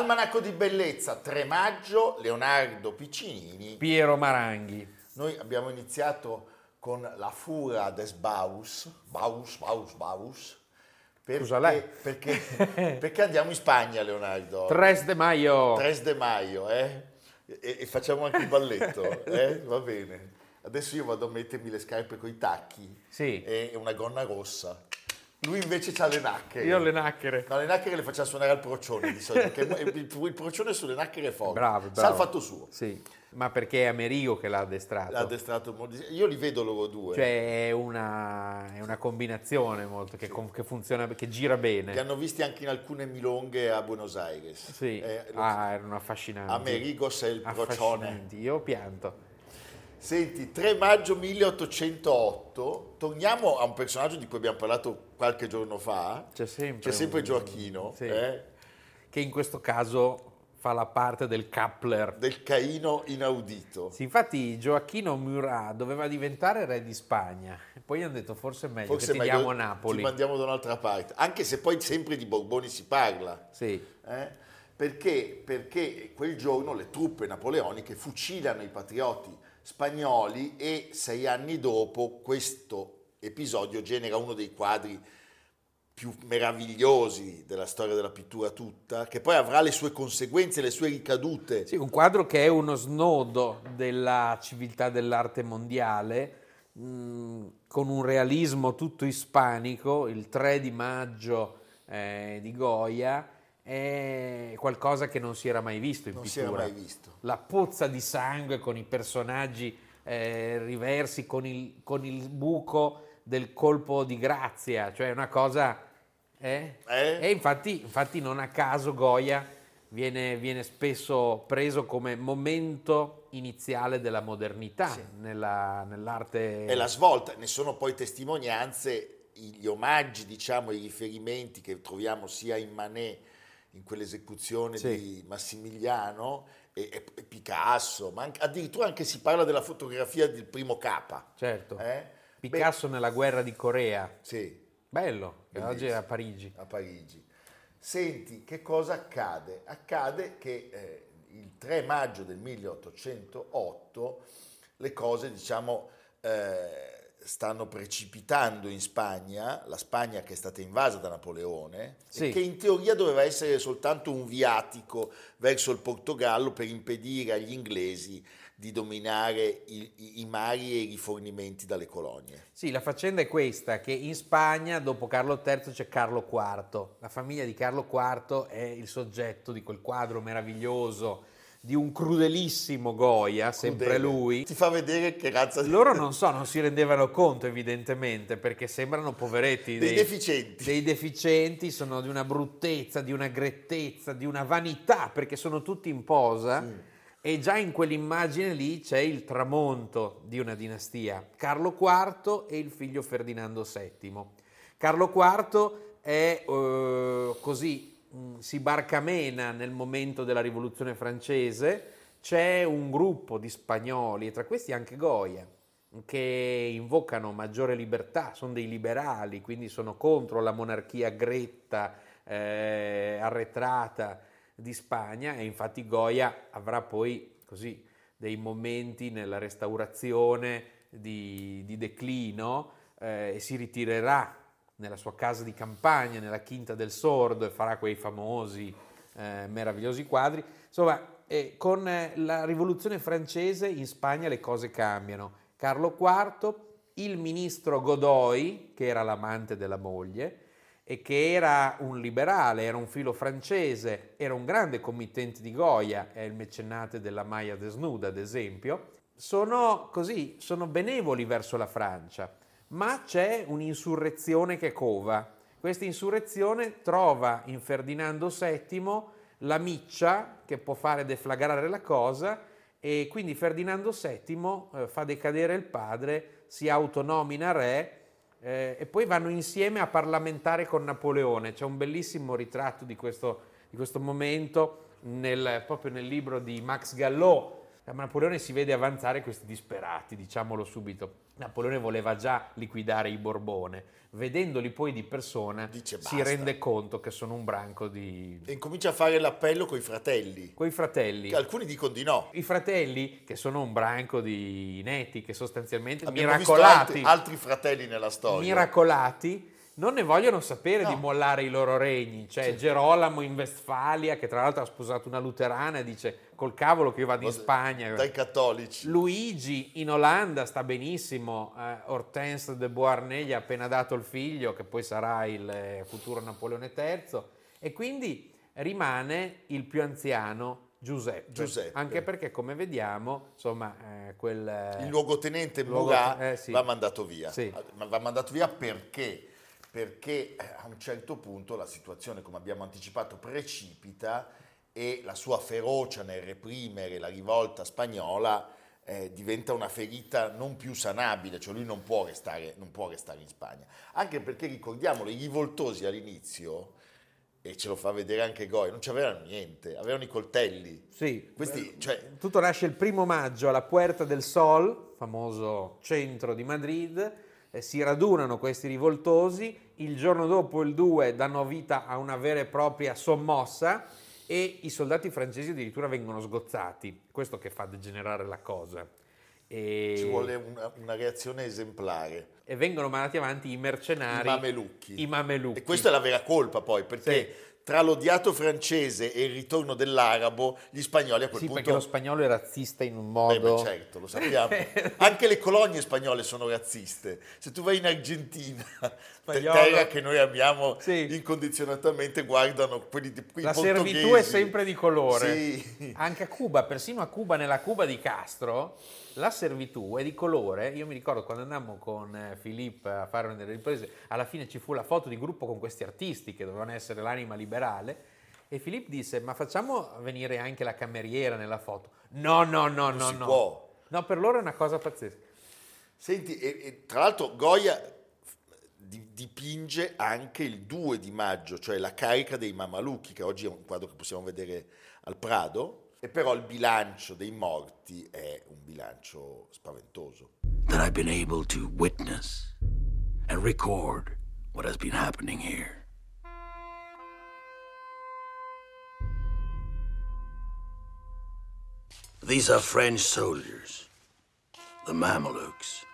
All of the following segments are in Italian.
Almanacco di bellezza, 3 maggio, Leonardo Piccinini. Piero Maranghi. Noi abbiamo iniziato con la Fura des Baus, Baus, Baus, Baus. Perché, Scusa lei. Perché, perché andiamo in Spagna, Leonardo. 3 de Maio. 3 de Maio, eh? E, e facciamo anche il balletto, eh? Va bene. Adesso io vado a mettermi le scarpe con i tacchi Sì. e una gonna rossa. Lui invece ha le nacchere. Io ho le nacchere. No, le nacchere le facciamo suonare al procione di solito, il, procione sulle nacchere è forte. Bravo, Sa bravo. il fatto suo. Sì. Ma perché è Amerigo che l'ha addestrato. L'ha addestrato molto- Io li vedo loro due. Cioè è una, è una combinazione molto che, com- che funziona, che gira bene. Li hanno visti anche in alcune milonghe a Buenos Aires. Sì. Eh, ah, erano affascinanti. Amerigos è il procione. Io pianto. Senti, 3 maggio 1808, torniamo a un personaggio di cui abbiamo parlato qualche giorno fa. C'è sempre, C'è sempre Gioacchino, Sì. eh, Che in questo caso fa la parte del Kappler. del Caino inaudito. Sì, infatti Gioacchino Murat doveva diventare re di Spagna. Poi hanno detto forse è meglio Forse che ti diamo Napoli. Ti mandiamo da un'altra parte. Anche se poi sempre di Borboni si parla. Sì. eh? Perché? Perché quel giorno le truppe napoleoniche fucilano i patrioti spagnoli e sei anni dopo questo episodio genera uno dei quadri più meravigliosi della storia della pittura tutta, che poi avrà le sue conseguenze, le sue ricadute. Sì, un quadro che è uno snodo della civiltà dell'arte mondiale, mh, con un realismo tutto ispanico, il 3 di maggio eh, di Goya, è qualcosa che non si era mai visto in Non si era pittura. mai visto. La pozza di sangue con i personaggi eh, riversi, con il, con il buco del colpo di grazia, cioè una cosa... eh? Eh? E infatti, infatti non a caso Goya viene, viene spesso preso come momento iniziale della modernità nella- nell'arte. È la svolta, ne sono poi testimonianze gli omaggi, diciamo, i riferimenti che troviamo sia in Manet, in quell'esecuzione Sì. di Massimiliano, e, e- e Picasso, ma anche- addirittura anche si parla della fotografia del primo Capa. Certo. eh? Picasso nella guerra di Corea. Beh, sì, Bello, che oggi è a Parigi. a Parigi. Senti, che cosa accade? Accade che eh, il 3 maggio del 1808 le cose, diciamo, eh, stanno precipitando in Spagna, la Spagna che è stata invasa da Napoleone, Sì. e che in teoria doveva essere soltanto un viatico verso il Portogallo per impedire agli inglesi di dominare i, i- mari e i rifornimenti dalle colonie. Sì, la faccenda è questa, che in Spagna dopo Carlo III c'è Carlo IV. La famiglia di Carlo IV è il soggetto di quel quadro meraviglioso di un crudelissimo Goya, sempre Crudele. lui. Ti fa vedere che razza di... Loro non so, non si rendevano conto evidentemente perché sembrano poveretti. Dei deficienti. Dei deficienti, sono di una bruttezza, di una grettezza, di una vanità perché sono tutti in posa. E già in quell'immagine lì c'è il tramonto di una dinastia, Carlo IV e il figlio Ferdinando VII. Carlo IV è eh, così, mh, si barcamena nel momento della rivoluzione francese, c'è un gruppo di spagnoli, e tra questi anche Goya, che invocano maggiore libertà, sono dei liberali, quindi sono contro la monarchia gretta, eh, arretrata di Spagna e infatti Goya avrà poi così dei momenti nella restaurazione di, di declino eh, e si ritirerà nella sua casa di campagna, nella Quinta del Sordo e farà quei famosi eh, meravigliosi quadri. Insomma, eh, con la rivoluzione francese in Spagna le cose cambiano. Carlo IV, il ministro Godoy, che era l'amante della moglie, e che era un liberale, era un filo francese, era un grande committente di Goya, è il mecenate della Maya Desnuda, ad esempio, sono così, sono benevoli verso la Francia, ma c'è un'insurrezione che cova. Questa insurrezione trova in Ferdinando VII la miccia che può fare deflagrare la cosa e quindi Ferdinando VII eh, fa decadere il padre, si autonomina re eh, e poi vanno insieme a parlamentare con Napoleone. C'è un bellissimo ritratto di questo, di questo momento nel, proprio nel libro di Max Gallot. Napoleone si vede avanzare questi disperati, diciamolo subito. Napoleone voleva già liquidare i Borbone, vedendoli poi di persona Dice, si "Basta." rende conto che sono un branco di... E incomincia a fare l'appello con i fratelli. Quei fratelli. Che alcuni dicono di no. I fratelli, che sono un branco di inetti, che sostanzialmente Abbiamo miracolati, altri, altri fratelli nella storia. miracolati, non ne vogliono sapere No. di mollare i loro regni. C'è Gerolamo in Westfalia, che tra l'altro ha sposato una luterana, e dice col cavolo che io vado in Spagna. Dai cattolici. Luigi in Olanda sta benissimo, eh, Hortense de Beauharnais gli ha appena dato il figlio che poi sarà il eh, futuro Napoleone III e quindi rimane il più anziano Giuseppe, Giuseppe. anche perché come vediamo insomma eh, quel, eh, Il luogotenente luogo- Murat eh, sì. va mandato via. Sì. Ma va mandato via perché? Perché eh, a un certo punto la situazione, come abbiamo anticipato, precipita e la sua ferocia nel reprimere la rivolta spagnola eh, diventa una ferita non più sanabile, cioè lui non può, restare, non può restare in Spagna. Anche perché ricordiamolo, i rivoltosi all'inizio, e ce lo fa vedere anche Goya, non c'avevano niente, avevano i coltelli. sì, Questi, cioè, Tutto nasce il primo maggio alla Puerta del Sol, famoso centro di Madrid, si radunano questi rivoltosi, il giorno dopo, il 2, danno vita a una vera e propria sommossa e i soldati francesi addirittura vengono sgozzati, questo che fa degenerare la cosa. E, ci vuole una, una reazione esemplare. e vengono mandati avanti i mercenari, I mamelucchi. i mamelucchi. E questa è la vera colpa poi, perché tra l'odiato francese e il ritorno dell'arabo, gli spagnoli a quel Sì, punto... perché lo spagnolo è razzista in un Beh, modo... beh, certo, lo sappiamo. Anche le colonie spagnole sono razziste. Se tu vai in Argentina, Spagnolo. terra che noi amiamo Sì. incondizionatamente, guardano quelli di quei La portoghesi. servitù è sempre di colore. Sì. Anche a Cuba, persino a Cuba, nella Cuba di Castro, la servitù è di colore. Io mi ricordo quando andammo con eh, Filippo a fare delle riprese, alla fine ci fu la foto di gruppo con questi artisti che dovevano essere l'anima liberale. E Filippo disse: Ma facciamo venire anche la cameriera nella foto? No, no, no, no, si no. può. No, per loro è una cosa pazzesca. Senti, e, e tra l'altro Goya di- dipinge anche il 2 di maggio, cioè la carica dei Mamalucchi, che oggi è un quadro che possiamo vedere al Prado, e però il bilancio dei morti è un bilancio spaventoso. that I've been able to witness and record what has been happening here. These are French soldiers, the Mamelukes,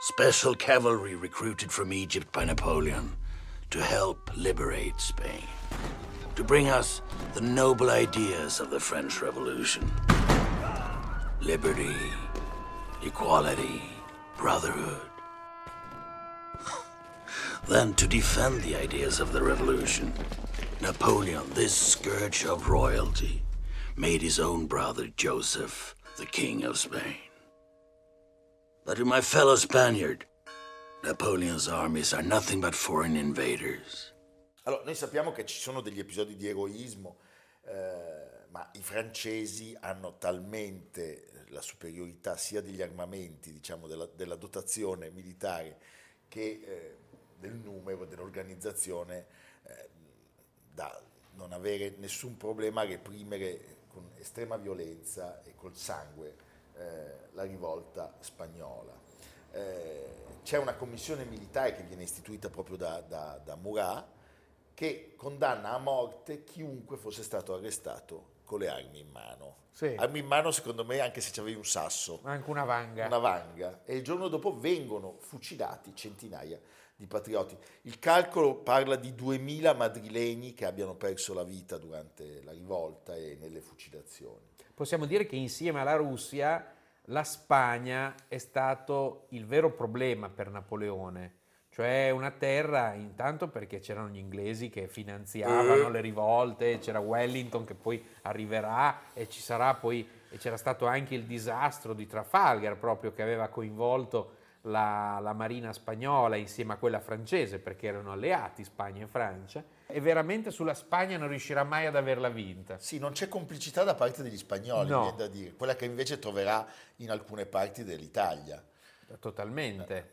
special cavalry recruited from Egypt by Napoleon to help liberate Spain, to bring us the noble ideas of the French Revolution liberty, equality, brotherhood. then to defend the ideas of the revolution, Napoleon, this scourge of royalty, made his own brother Joseph the king of Spain. But to my fellow Spaniard, Napoleon's armies are nothing but foreign invaders. Allora, noi sappiamo che ci sono degli episodi di eroismo, eh, ma i francesi hanno talmente la superiorità sia degli armamenti, diciamo, della, della dotazione militare che eh, del numero, dell'organizzazione, eh, da non avere nessun problema a reprimere con estrema violenza e col sangue eh, la rivolta spagnola. eh, c'è una commissione militare che viene istituita proprio da, da, da Murat che condanna a morte chiunque fosse stato arrestato con le armi in mano. Sì. Armi in mano secondo me anche se c'avevi un sasso, Anche una vanga. una vanga, e il giorno dopo vengono fucilati centinaia di patrioti. Il calcolo parla di 2000 madrileni che abbiano perso la vita durante la rivolta e nelle fucilazioni. Possiamo dire che insieme alla Russia la Spagna è stato il vero problema per Napoleone. Cioè una terra, intanto perché c'erano gli inglesi che finanziavano Eh. le rivolte, c'era Wellington che poi arriverà e ci sarà poi, e c'era stato anche il disastro di Trafalgar proprio che aveva coinvolto la, la marina spagnola insieme a quella francese perché erano alleati Spagna e Francia e veramente sulla Spagna non riuscirà mai ad averla vinta. Sì, non c'è complicità da parte degli spagnoli, No. da dire, quella che invece troverà in alcune parti dell'Italia. Totalmente.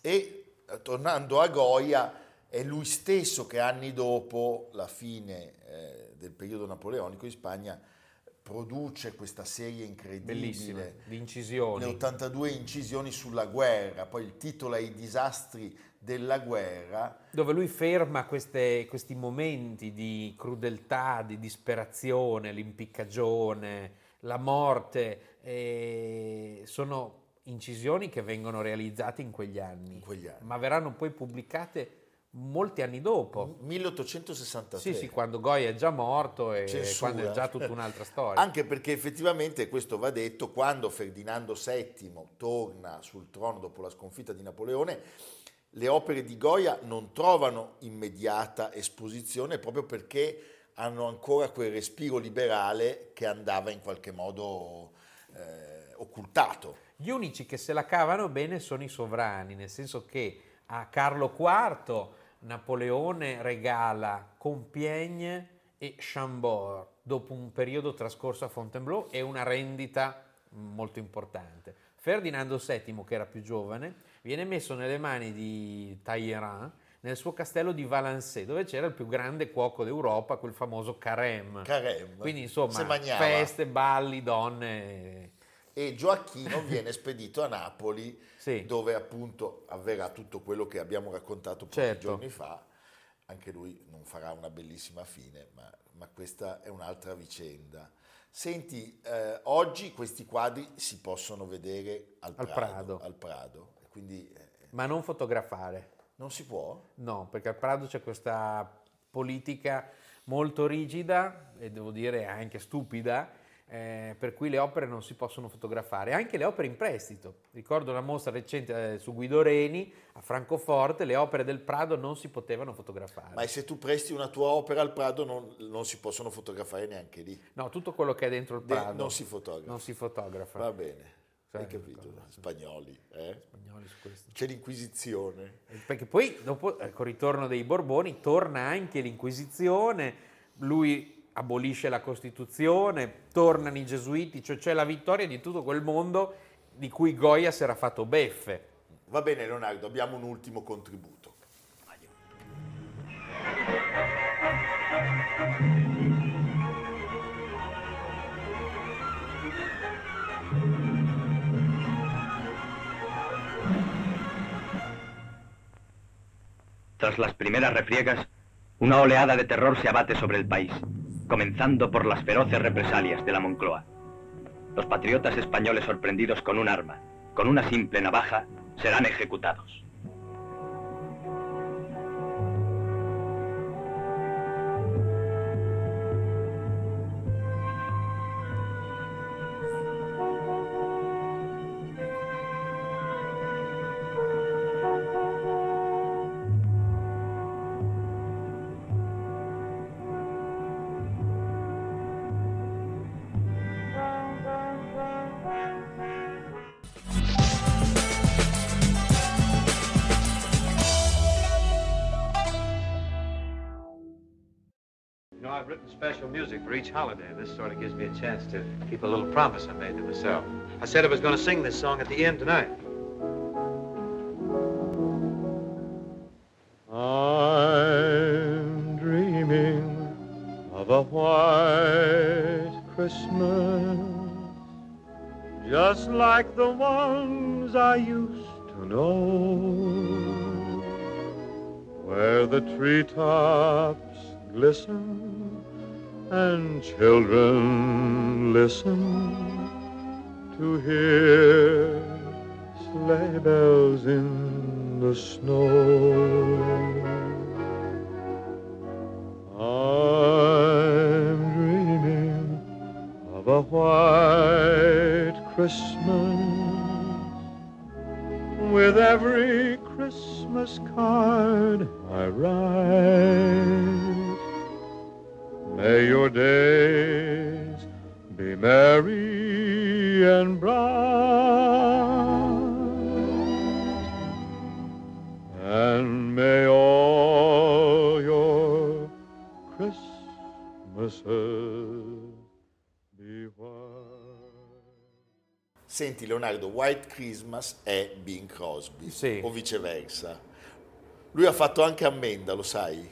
E tornando a Goya, è lui stesso che anni dopo la fine eh, del periodo napoleonico in Spagna produce questa serie incredibile Bellissime, di le incisioni. 82 incisioni sulla guerra, poi il titolo è I disastri della guerra. dove lui ferma queste- questi momenti di crudeltà, di disperazione, l'impiccagione, la morte, sono incisioni che vengono realizzate in quegli anni, In quegli anni. ma verranno poi pubblicate molti anni dopo. 1863. Sì, sì, quando Goya è già morto e Censura. quando è già tutta un'altra storia. Anche perché effettivamente, questo va detto, quando Ferdinando VII torna sul trono dopo la sconfitta di Napoleone, le opere di Goya non trovano immediata esposizione proprio perché hanno ancora quel respiro liberale che andava in qualche modo eh, occultato. Gli unici che se la cavano bene sono i sovrani, nel senso che a Carlo IV Napoleone regala Compiègne e Chambord dopo un periodo trascorso a Fontainebleau e una rendita molto importante. Ferdinando VII, che era più giovane, viene messo nelle mani di Talleyrand nel suo castello di Valençay, dove c'era il più grande cuoco d'Europa, quel famoso Carême. Carême. Quindi insomma, feste, balli, donne. E Gioacchino viene spedito a Napoli, Sì. dove appunto avverrà tutto quello che abbiamo raccontato pochi Certo. giorni fa. Anche lui non farà una bellissima fine, ma, ma questa è un'altra vicenda. Senti, eh, oggi questi quadri si possono vedere al Al Prado. Prado. al Prado. Quindi eh, Ma non fotografare. non si può? No, perché al Prado c'è questa politica molto rigida e devo dire anche stupida, eh, per cui le opere non si possono fotografare, anche le opere in prestito. Ricordo una mostra recente eh, su Guido Reni a Francoforte, le opere del Prado non si potevano fotografare. Ma se tu presti una tua opera al Prado non, non si possono fotografare neanche lì. No, tutto quello che è dentro il De- Prado non si fotografa. non si fotografa. Va bene, hai capito? Spagnoli, eh? Spagnoli su questo. C'è l'Inquisizione. Perché poi, dopo, eh, col ritorno dei Borboni, torna anche l'Inquisizione, lui abolisce la Costituzione, tornano i Gesuiti, cioè c'è la vittoria di tutto quel mondo di cui Goya si era fatto beffe. Va bene Leonardo, abbiamo un ultimo contributo. Tras las primeras refriegas, una oleada de terror se abate sobre el país, comenzando por las feroces represalias de la Moncloa. Los patriotas españoles sorprendidos con un arma, con una simple navaja, serán ejecutados. Special music for each holiday. This sort of gives me a chance to keep a little promise I made to myself. I said I was going to sing this song at the end tonight. I'm dreaming of a white Christmas, just like the ones I used to know where the treetops glisten children listen to hear sleigh bells in the snow. Senti Leonardo, White Christmas è Bing Crosby Sì. o viceversa. Lui ha fatto anche ammenda, lo sai?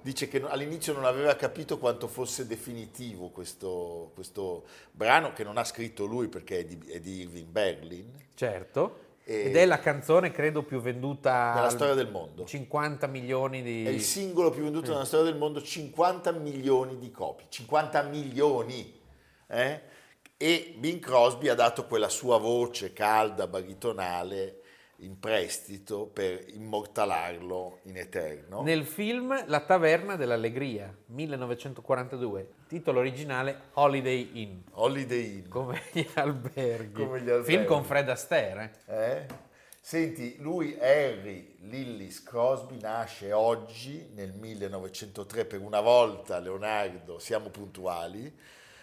Dice che all'inizio non aveva capito quanto fosse definitivo questo, questo brano, che non ha scritto lui perché è di, è di Irving Berlin, Certo. E- Ed è la canzone, credo, più venduta nella storia del mondo. 50 milioni di... È il singolo più venduto nella storia del mondo, 50 milioni di copie, 50 milioni. eh? E Bing Crosby ha dato quella sua voce calda, baritonale, in prestito per immortalarlo in eterno. Nel film La taverna dell'allegria, 1942, titolo originale Holiday Inn, Holiday Inn. come gli alberghi. Come gli alberghi. Film con Fred Astaire. eh? Eh? Senti, lui, Harry Lillis Crosby, nasce oggi, nel 1903, per una volta, Leonardo, siamo puntuali.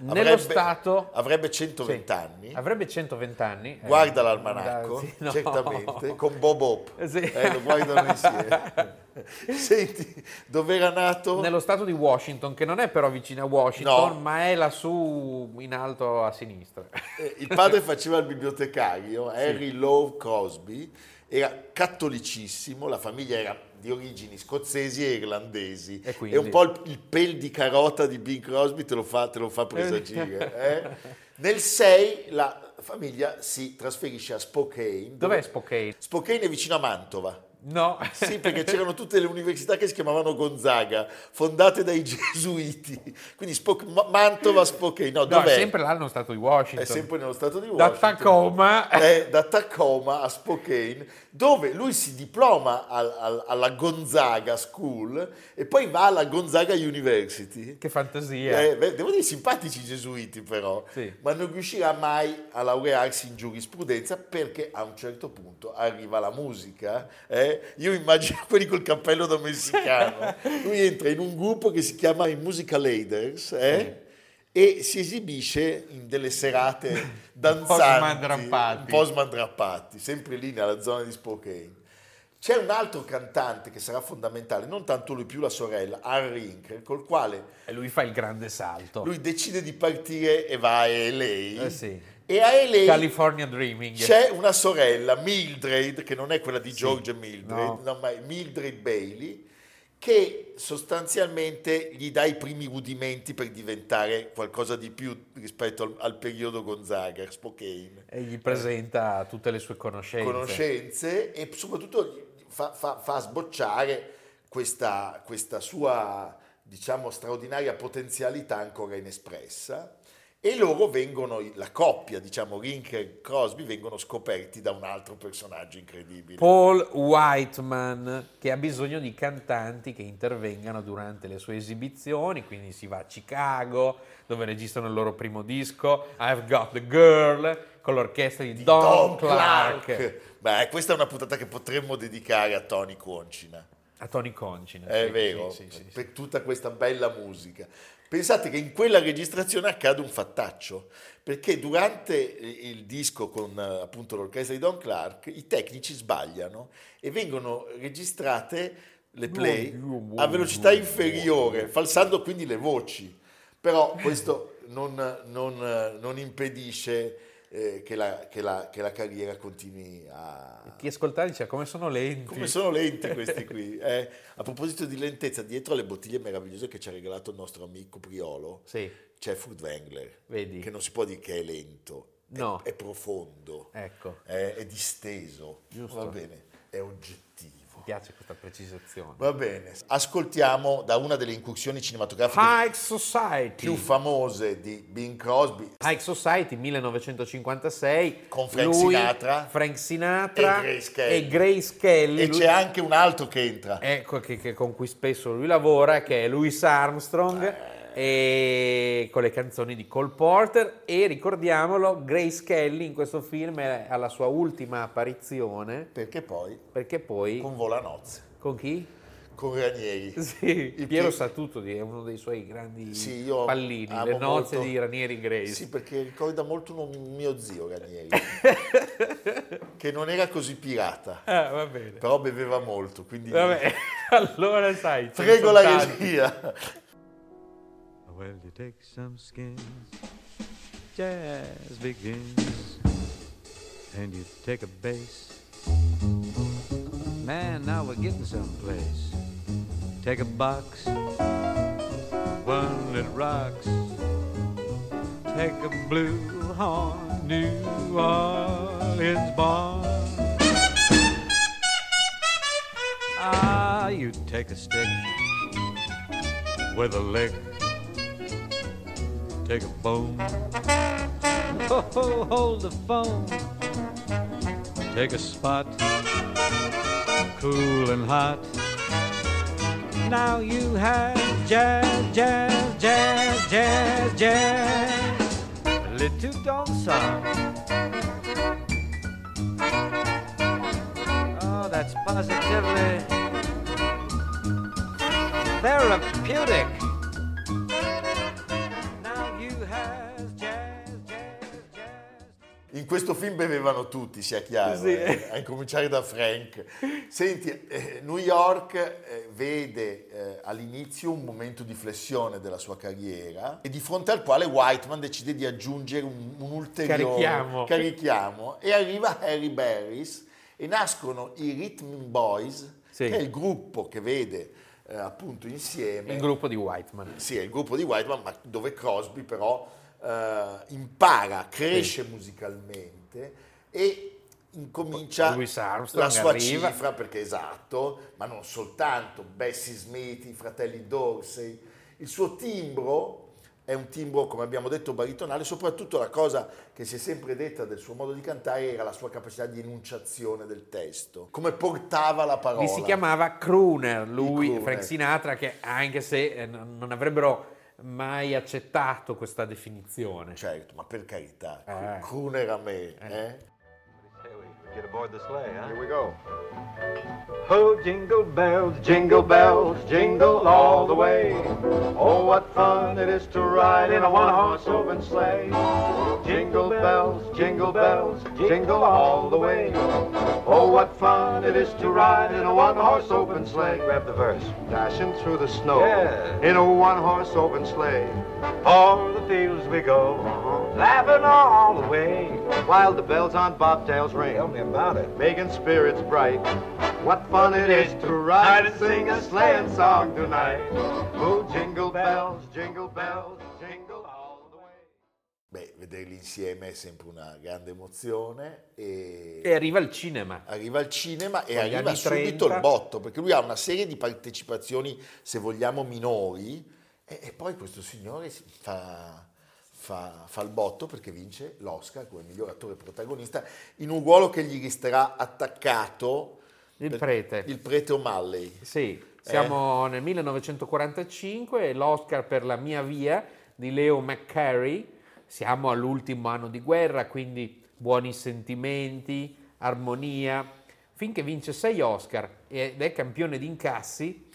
Nello stato- Avrebbe 120 Sì. anni. Avrebbe 120 anni. eh, Guarda l'almanacco, sì, no. certamente, con Bob Hope. Sì. Eh, lo guardano insieme. Senti, dove era nato? Nello stato di Washington, che non è però vicino a Washington, No. ma è lassù in alto a sinistra. Eh, Il padre faceva il bibliotecario, Harry Lowe Crosby, era cattolicissimo, la famiglia era di origini scozzesi e irlandesi. E quindi? E un po' il, il pel di carota di Bing Crosby te lo fa, te lo fa presagire. eh? Nel 6 la famiglia si trasferisce a Spokane. Dov'è Spokane? Spokane è vicino a Mantova. No. Sì, perché c'erano tutte le università che si chiamavano Gonzaga, fondate dai gesuiti. Quindi Spok- Ma- Mantova, Spokane. No, No, dov'è? è sempre là nello stato di Washington. È sempre nello stato di Da Washington. Tacoma. Eh, da Tacoma a Spokane, dove lui si diploma al- al- alla Gonzaga School e poi va alla Gonzaga University. Che fantasia. Eh, beh, devo dire simpatici i gesuiti però, Sì. ma non riuscirà mai a laurearsi in giurisprudenza perché a un certo punto arriva la musica. eh. Io immagino quelli col cappello da messicano. Lui entra in un gruppo che si chiama i Musical Aiders eh, e si esibisce in delle serate danzanti, un po' smandrappati, sempre lì nella zona di Spokane. C'è un altro cantante che sarà fondamentale, non tanto lui più la sorella, Ann Rinker, col quale E lui fa il grande salto. lui decide di partire e va a LA. Eh sì. E a LA California Dreaming. c'è una sorella, Mildred, che non è quella di George Mildred, no. no, ma è Mildred Bailey, che sostanzialmente gli dà i primi rudimenti per diventare qualcosa di più rispetto al, al periodo Gonzaga, Spokane. E gli presenta tutte le sue conoscenze. conoscenze e soprattutto fa, fa- fa sbocciare questa, questa sua, diciamo, straordinaria potenzialità ancora inespressa e loro vengono, la coppia, diciamo, Rinker e Crosby, vengono scoperti da un altro personaggio incredibile. Paul Whiteman, che ha bisogno di cantanti che intervengano durante le sue esibizioni, quindi si va a Chicago, dove registrano il loro primo disco, I've Got the Girl, con l'orchestra di, Don, Don Clark. Beh, questa è una puntata che potremmo dedicare a Tony Concina. A Tony Concina. È sì, vero, sì, sì, per tutta questa bella musica. Pensate che in quella registrazione accade un fattaccio, perché durante il disco con appunto l'orchestra di Don Clark i tecnici sbagliano e vengono registrate le play a velocità inferiore, falsando quindi le voci. Però questo non, non, non impedisce eh, che, la, che la- che la carriera continui a, Chi ascoltava dice come sono lenti. come sono lenti questi qui. eh? A proposito di lentezza, dietro alle bottiglie meravigliose che ci ha regalato il nostro amico Priolo, Sì, c'è Furtwängler, Vedi. che non si può dire che è lento. è- No. è, profondo, Ecco, è, è disteso, Giusto. va bene, è oggettivo. Piace questa precisazione. Va bene, ascoltiamo da una delle incursioni cinematografiche High Society. più famose di Bing Crosby, High Society 1956 Con Frank lui, Sinatra Frank Sinatra e Grace Kelly. e Grace Kelly, e lui- c'è anche un altro che entra. ecco che, che- con cui spesso lui lavora che è Louis Armstrong e con le canzoni di Cole Porter e ricordiamolo Grace Kelly in questo film è alla sua ultima apparizione Perché poi perché poi con Volanozze, con chi? con Ranieri. Sì, Il Piero che- sa tutto è uno dei suoi grandi Sì, pallini, le nozze molto- di Ranieri Grace. Sì, perché ricorda molto un mio zio Ranieri, che non era così pirata, Ah, va bene. però beveva molto, quindi Vabbè, allora sai. prego la regia. Well, you take some skins, jazz begins, and you take a bass. Man, now we're getting someplace. Take a box, one that rocks. Take a blue horn, New Orleans born. Ah, you take a stick with a lick. Take a bone. Oh, ho, hold the phone. Take a spot. Cool and hot. Now you have jazz, jazz, jazz, jazz, jazz. A little don't sound. Oh, that's positively therapeutic. In questo film bevevano tutti, sia chiaro, Sì. eh, a incominciare da Frank. Senti, eh, New York eh, vede eh, all'inizio un momento di flessione della sua carriera e di fronte al quale Whiteman decide di aggiungere un, un ulteriore Carichiamo. carichiamo. e arriva Harry Barris e nascono i Rhythm Boys, Sì. che è il gruppo che vede eh, appunto insieme Il gruppo di Whiteman. sì, è il gruppo di Whiteman, ma dove Crosby però eh, impara, cresce musicalmente e incomincia la sua arriva. cifra, perché esatto, ma non soltanto, Bessie Smith, i fratelli Dorsey, il suo timbro è un timbro, come abbiamo detto, baritonale, soprattutto la cosa che si è sempre detta del suo modo di cantare era la sua capacità di enunciazione del testo, come portava la parola. Li si chiamava crooner, lui, crooner. Frank Sinatra, che anche se eh, non avrebbero mai accettato questa definizione. Certo, ma per carità, Eh. crooner a me, eh? Get aboard the sleigh, huh? Here we go. Oh, jingle bells, jingle bells, jingle all the way. Oh, what fun it is to ride in a one-horse open sleigh. Jingle bells, jingle bells, jingle all the way. Oh, what fun it is to ride in a one-horse open sleigh. Grab the verse. Dashing through the snow Yeah. in a one-horse open sleigh. O'er the fields we go, uh-huh. laughing all the way. While the bells on bobtails ring, about it. making spirits bright. What fun it is to ride and sing a sleighing song tonight. Oh, jingle bells, jingle bells, jingle all the way. Beh, vederli insieme è sempre una grande emozione e, E arriva al cinema. arriva al cinema e Con arriva subito 30. il botto, perché lui ha una serie di partecipazioni, se vogliamo, minori e, e poi questo signore si- fa, fa- fa il botto perché vince l'Oscar come miglior attore protagonista in un ruolo che gli resterà attaccato Il prete. il prete O'Malley. Sì, siamo nel 1945, e l'Oscar per La mia via di Leo McCarey. Siamo all'ultimo anno di guerra, quindi buoni sentimenti, armonia. Finché vince sei Oscar ed è campione di incassi,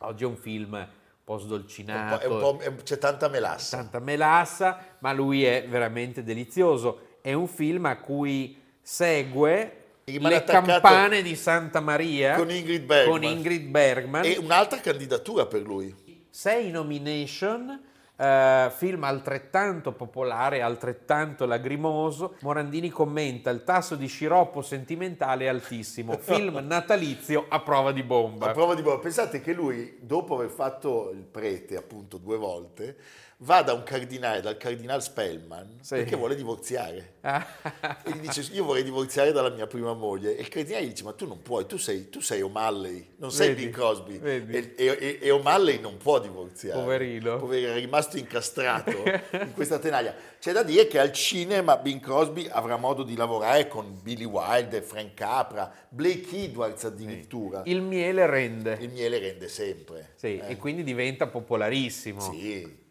oggi è un film po' È un po'- sdolcinato, è un po'- c'è tanta melassa. tanta melassa, ma lui è veramente delizioso. È un film a cui segue le campane di Santa Maria con Ingrid con Ingrid Bergman. E un'altra candidatura per lui. Sei nomination, eh, film altrettanto popolare, altrettanto lagrimoso. Morandini commenta: il tasso di sciroppo sentimentale è altissimo. Film natalizio a prova di bomba. A prova di bomba. Pensate che lui, dopo aver fatto il prete appunto due volte, va da un cardinale, dal cardinale Spellman, Sì. perché vuole divorziare. Ah, E gli dice, io vorrei divorziare dalla mia prima moglie. E il cardinale gli dice, ma tu non puoi, tu sei, tu sei O'Malley, non sei Bing Crosby. E, e- e O'Malley non può divorziare. Poverino. Poverino, è rimasto incastrato in questa tenaglia. C'è da dire che al cinema Bing Crosby avrà modo di lavorare con Billy Wilder, Frank Capra, Blake Edwards addirittura. il miele rende. Il miele rende sempre. Sì, eh. e quindi diventa popolarissimo. Sì.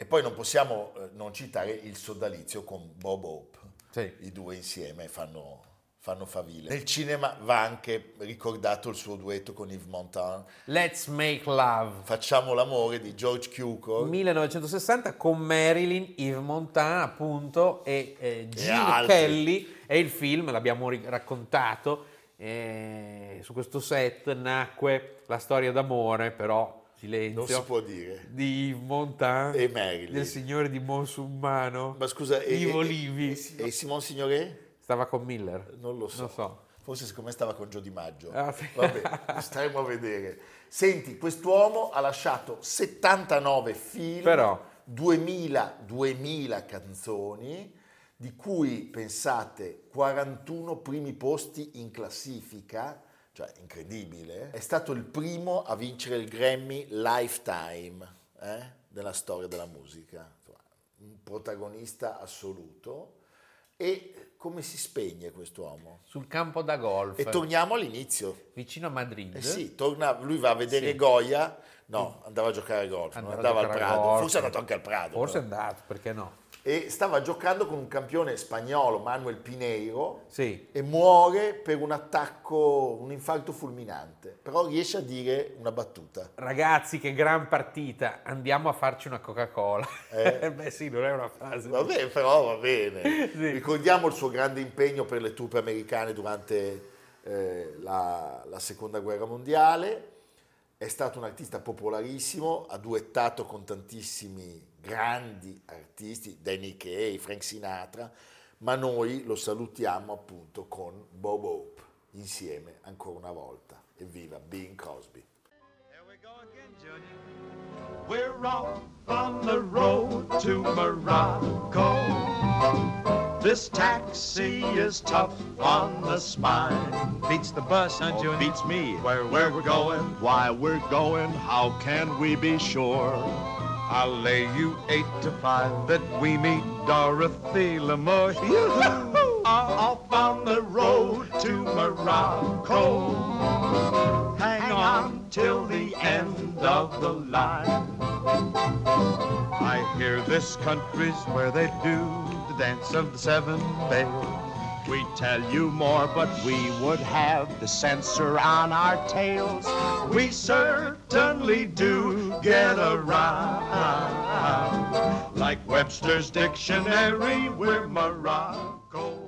E poi non possiamo eh, non citare il sodalizio con Bob Hope. Sì. I due insieme fanno, fanno faville. Nel cinema va anche ricordato il suo duetto con Yves Montand. Let's Make Love. Facciamo l'amore di George Cukor. 1960 con Marilyn, Yves Montand appunto e eh, Gene. Kelly e il film, l'abbiamo ri- raccontato, eh, su questo set nacque la storia d'amore, però silenzio, Non si può dire. di Yves Montand E Marilyn. del signore di Monsummano, Ma scusa, e, Ivo e- Livi. e- e Simon Signoret? Stava con Miller. Non lo so. Non so. Forse siccome stava con Gio Di Maggio. Ah, sì. Vabbè, staremo a vedere. Senti, quest'uomo ha lasciato 79 film, Però. 2000, 2000 canzoni, di cui, pensate, 41 primi posti in classifica, cioè incredibile. È stato il primo a vincere il Grammy Lifetime eh, della storia della musica. Un protagonista assoluto. E come si spegne quest'uomo? Sul campo da golf, E torniamo all'inizio. vicino a Madrid. Eh sì, torna, lui va a vedere Sì. Goya, no, andava a giocare a golf, non Andava a andava al Prado, golf. forse è andato anche al Prado. Forse è però. andato, perché no? E stava giocando con un campione spagnolo, Manuel Pineiro, Sì. e muore per un attacco, un infarto fulminante, però riesce a dire una battuta. Ragazzi, che gran partita, andiamo a farci una Coca-Cola. Eh? Beh sì, non è una frase. Vabbè, però va bene. Sì. Ricordiamo il suo grande impegno per le truppe americane durante eh, la, la seconda guerra mondiale. È stato un artista popolarissimo, ha duettato con tantissimi grandi artisti, Danny Kaye, Frank Sinatra, ma noi lo salutiamo appunto con Bob Hope, insieme ancora una volta. Evviva Bing Crosby! Here we go again, Junior. We're off on the road to Morocco. This taxi is tough on the spine. Beats the bus, huh, Junior? beats me. Where, where we're going, why we're going, how can we be sure? I'll lay you eight to five that we meet Dorothy Lamour. Yoo-hoo! Off on the road to Morocco. Hang on till the end of the line. I hear this country's where they do the dance of the seven bells. We tell you more, but we would have the censor on our tails. We certainly do get around. Like Webster's dictionary, we're Morocco.